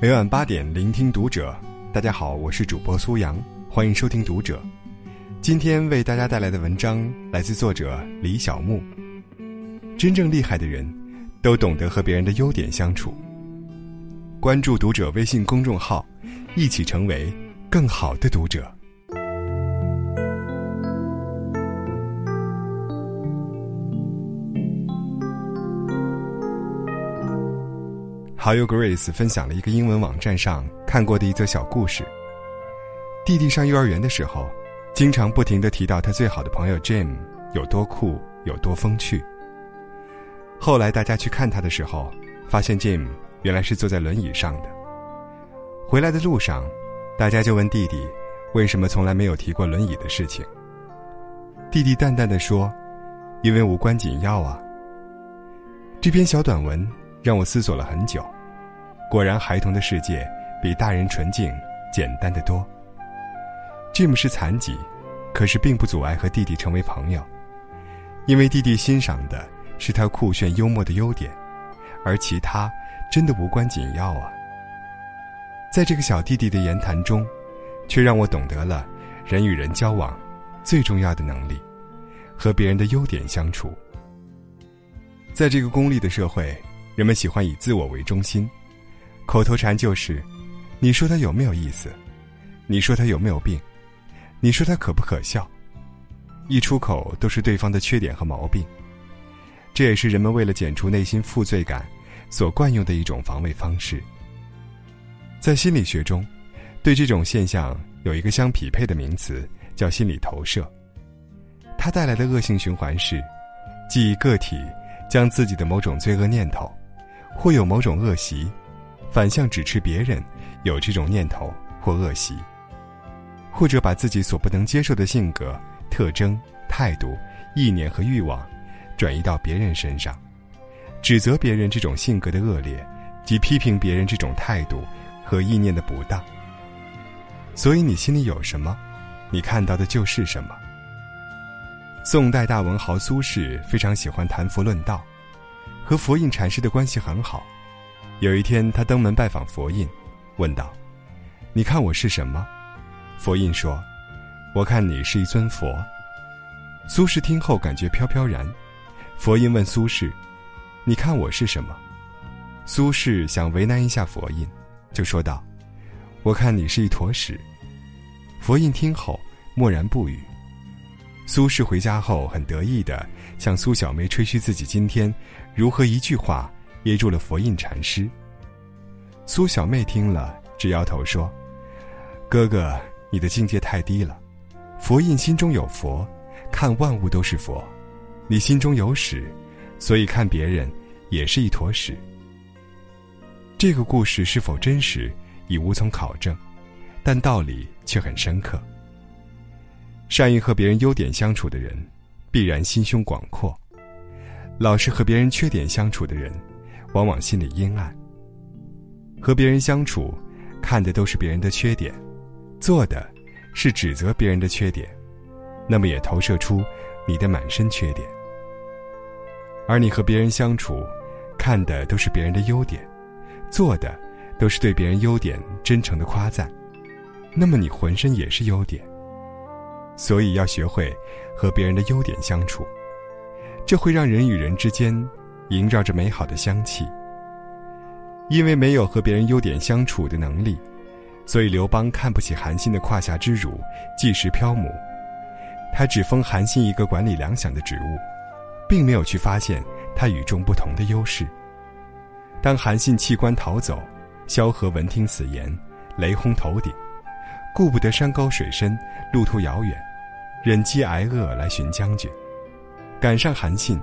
每晚八点，聆听读者。大家好，我是主播苏阳，欢迎收听《读者》。今天为大家带来的文章来自作者李小木。真正厉害的人，都懂得和别人的优点相处。关注《读者》微信公众号，一起成为更好的读者。好友 Grace 分享了一个英文网站上看过的一则小故事。弟弟上幼儿园的时候，经常不停的提到他最好的朋友 Jim 有多酷、有多风趣。后来大家去看他的时候，发现 Jim 原来是坐在轮椅上的。回来的路上，大家就问弟弟，为什么从来没有提过轮椅的事情。弟弟淡淡的说：“因为无关紧要啊。”这篇小短文让我思索了很久。果然，孩童的世界比大人纯净、简单的多。Jim 是残疾，可是并不阻碍和弟弟成为朋友，因为弟弟欣赏的是他酷炫幽默的优点，而其他真的无关紧要啊。在这个小弟弟的言谈中，却让我懂得了人与人交往最重要的能力——和别人的优点相处。在这个功利的社会，人们喜欢以自我为中心。口头禅就是：“你说他有没有意思？你说他有没有病？你说他可不可笑？”一出口都是对方的缺点和毛病。这也是人们为了减除内心负罪感所惯用的一种防卫方式。在心理学中，对这种现象有一个相匹配的名词，叫心理投射。它带来的恶性循环是：即个体将自己的某种罪恶念头，或有某种恶习。反向指斥别人有这种念头或恶习，或者把自己所不能接受的性格、特征、态度、意念和欲望转移到别人身上，指责别人这种性格的恶劣，及批评别人这种态度和意念的不当。所以你心里有什么，你看到的就是什么。宋代大文豪苏轼非常喜欢谈佛论道，和佛印禅师的关系很好。有一天，他登门拜访佛印，问道：“你看我是什么？”佛印说：“我看你是一尊佛。”苏轼听后感觉飘飘然。佛印问苏轼：“你看我是什么？”苏轼想为难一下佛印，就说道：“我看你是一坨屎。”佛印听后默然不语。苏轼回家后很得意地向苏小妹吹嘘自己今天如何一句话。噎住了佛印禅师。苏小妹听了，直摇头说：“哥哥，你的境界太低了。佛印心中有佛，看万物都是佛；你心中有屎，所以看别人也是一坨屎。”这个故事是否真实，已无从考证，但道理却很深刻。善于和别人优点相处的人，必然心胸广阔；老是和别人缺点相处的人，往往心里阴暗。和别人相处，看的都是别人的缺点，做的是指责别人的缺点，那么也投射出你的满身缺点。而你和别人相处，看的都是别人的优点，做的都是对别人优点真诚的夸赞，那么你浑身也是优点。所以要学会和别人的优点相处，这会让人与人之间。萦绕着美好的香气。因为没有和别人优点相处的能力，所以刘邦看不起韩信的胯下之辱，即时漂母。他只封韩信一个管理粮饷的职务，并没有去发现他与众不同的优势。当韩信弃官逃走，萧何闻听此言，雷轰头顶，顾不得山高水深、路途遥远，忍饥挨饿来寻将军，赶上韩信。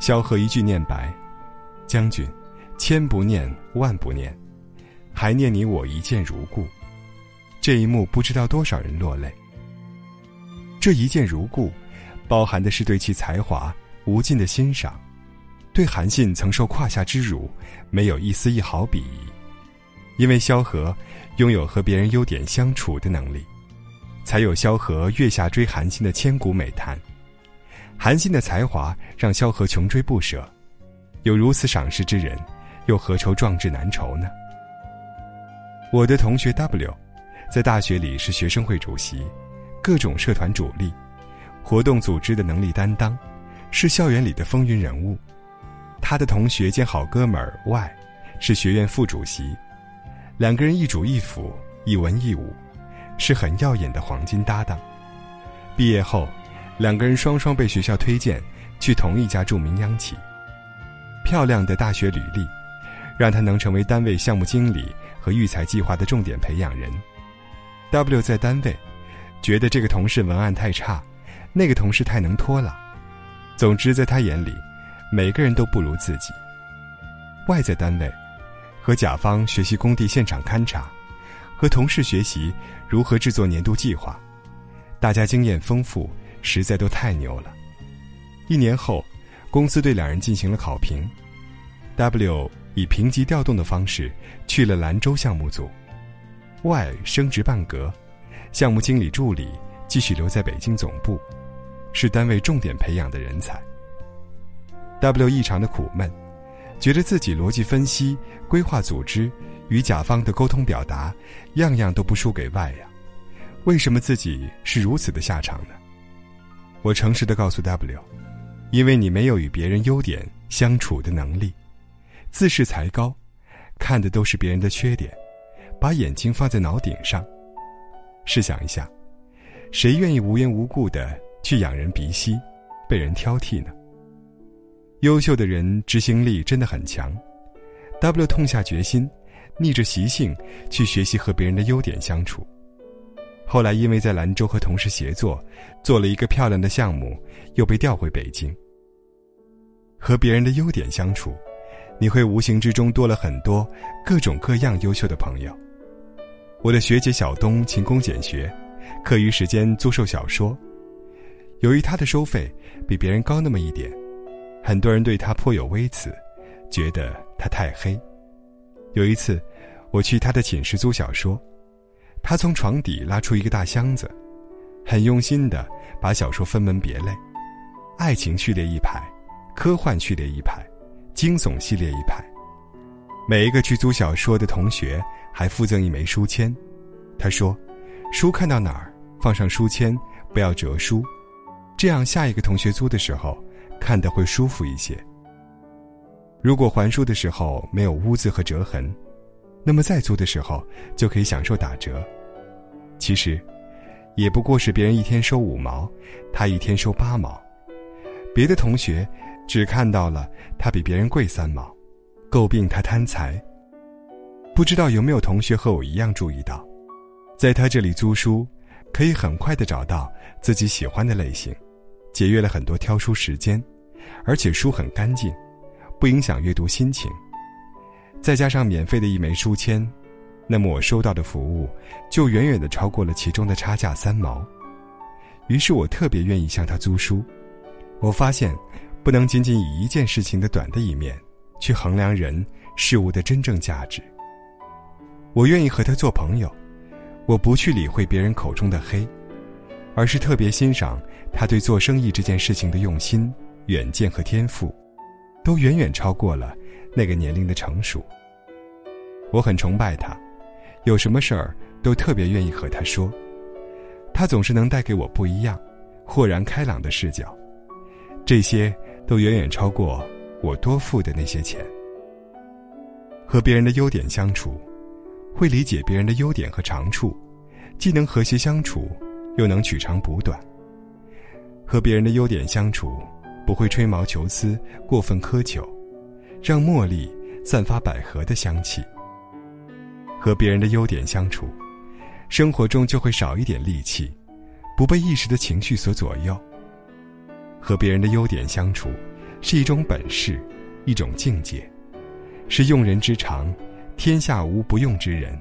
萧何一句念白：“将军，千不念万不念，还念你我一见如故。”这一幕不知道多少人落泪。这一见如故，包含的是对其才华无尽的欣赏，对韩信曾受胯下之辱没有一丝一毫鄙夷。因为萧何拥有和别人优点相处的能力，才有萧何月下追韩信的千古美谈。韩信的才华让萧何穷追不舍，有如此赏识之人，又何愁壮志难酬呢？我的同学 W，在大学里是学生会主席，各种社团主力，活动组织的能力担当，是校园里的风云人物。他的同学兼好哥们儿 Y，是学院副主席，两个人一主一辅，一文一武，是很耀眼的黄金搭档。毕业后，两个人双双被学校推荐去同一家著名央企。漂亮的大学履历，让他能成为单位项目经理和育才计划的重点培养人。W 在单位，觉得这个同事文案太差，那个同事太能拖拉。总之，在他眼里，每个人都不如自己。Y 在单位，和甲方学习工地现场勘察，和同事学习如何制作年度计划，大家经验丰富，实在都太牛了。一年后。公司对两人进行了考评，W 以评级调动的方式去了兰州项目组，Y 升职半格，项目经理助理继续留在北京总部，是单位重点培养的人才。W 异常的苦闷，觉得自己逻辑分析、规划组织与甲方的沟通表达，样样都不输给 Y 呀，为什么自己是如此的下场呢？我诚实的告诉 W。因为你没有与别人优点相处的能力，自视才高，看的都是别人的缺点，把眼睛放在脑顶上。试想一下，谁愿意无缘无故的去仰人鼻息，被人挑剔呢？优秀的人执行力真的很强。W 痛下决心，逆着习性去学习和别人的优点相处。后来因为在兰州和同事协作，做了一个漂亮的项目，又被调回北京。和别人的优点相处，你会无形之中多了很多各种各样优秀的朋友。我的学姐小东勤工俭学，课余时间租售小说。由于她的收费比别人高那么一点，很多人对她颇有微词，觉得她太黑。有一次，我去他的寝室租小说，他从床底拉出一个大箱子，很用心的把小说分门别类，爱情序列一排。科幻序列一排，惊悚系列一排，每一个去租小说的同学还附赠一枚书签。他说：“书看到哪儿，放上书签，不要折书，这样下一个同学租的时候看得会舒服一些。如果还书的时候没有污渍和折痕，那么再租的时候就可以享受打折。其实，也不过是别人一天收五毛，他一天收八毛，别的同学。”只看到了他比别人贵三毛，诟病他贪财。不知道有没有同学和我一样注意到，在他这里租书，可以很快的找到自己喜欢的类型，节约了很多挑书时间，而且书很干净，不影响阅读心情。再加上免费的一枚书签，那么我收到的服务就远远的超过了其中的差价三毛。于是我特别愿意向他租书。我发现。不能仅仅以一件事情的短的一面，去衡量人事物的真正价值。我愿意和他做朋友，我不去理会别人口中的黑，而是特别欣赏他对做生意这件事情的用心、远见和天赋，都远远超过了那个年龄的成熟。我很崇拜他，有什么事儿都特别愿意和他说，他总是能带给我不一样、豁然开朗的视角，这些。都远远超过我多付的那些钱。和别人的优点相处，会理解别人的优点和长处，既能和谐相处，又能取长补短。和别人的优点相处，不会吹毛求疵、过分苛求，让茉莉散发百合的香气。和别人的优点相处，生活中就会少一点戾气，不被一时的情绪所左右。和别人的优点相处，是一种本事，一种境界，是用人之长，天下无不用之人；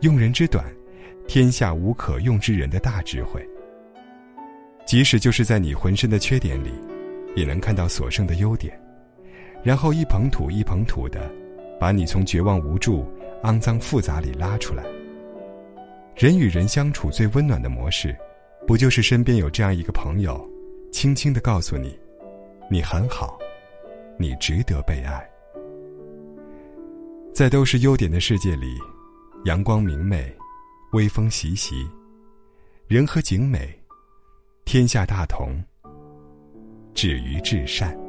用人之短，天下无可用之人的大智慧。即使就是在你浑身的缺点里，也能看到所剩的优点，然后一捧土一捧土的，把你从绝望无助、肮脏复杂里拉出来。人与人相处最温暖的模式，不就是身边有这样一个朋友？轻轻的告诉你，你很好，你值得被爱。在都是优点的世界里，阳光明媚，微风习习，人和景美，天下大同，止于至善。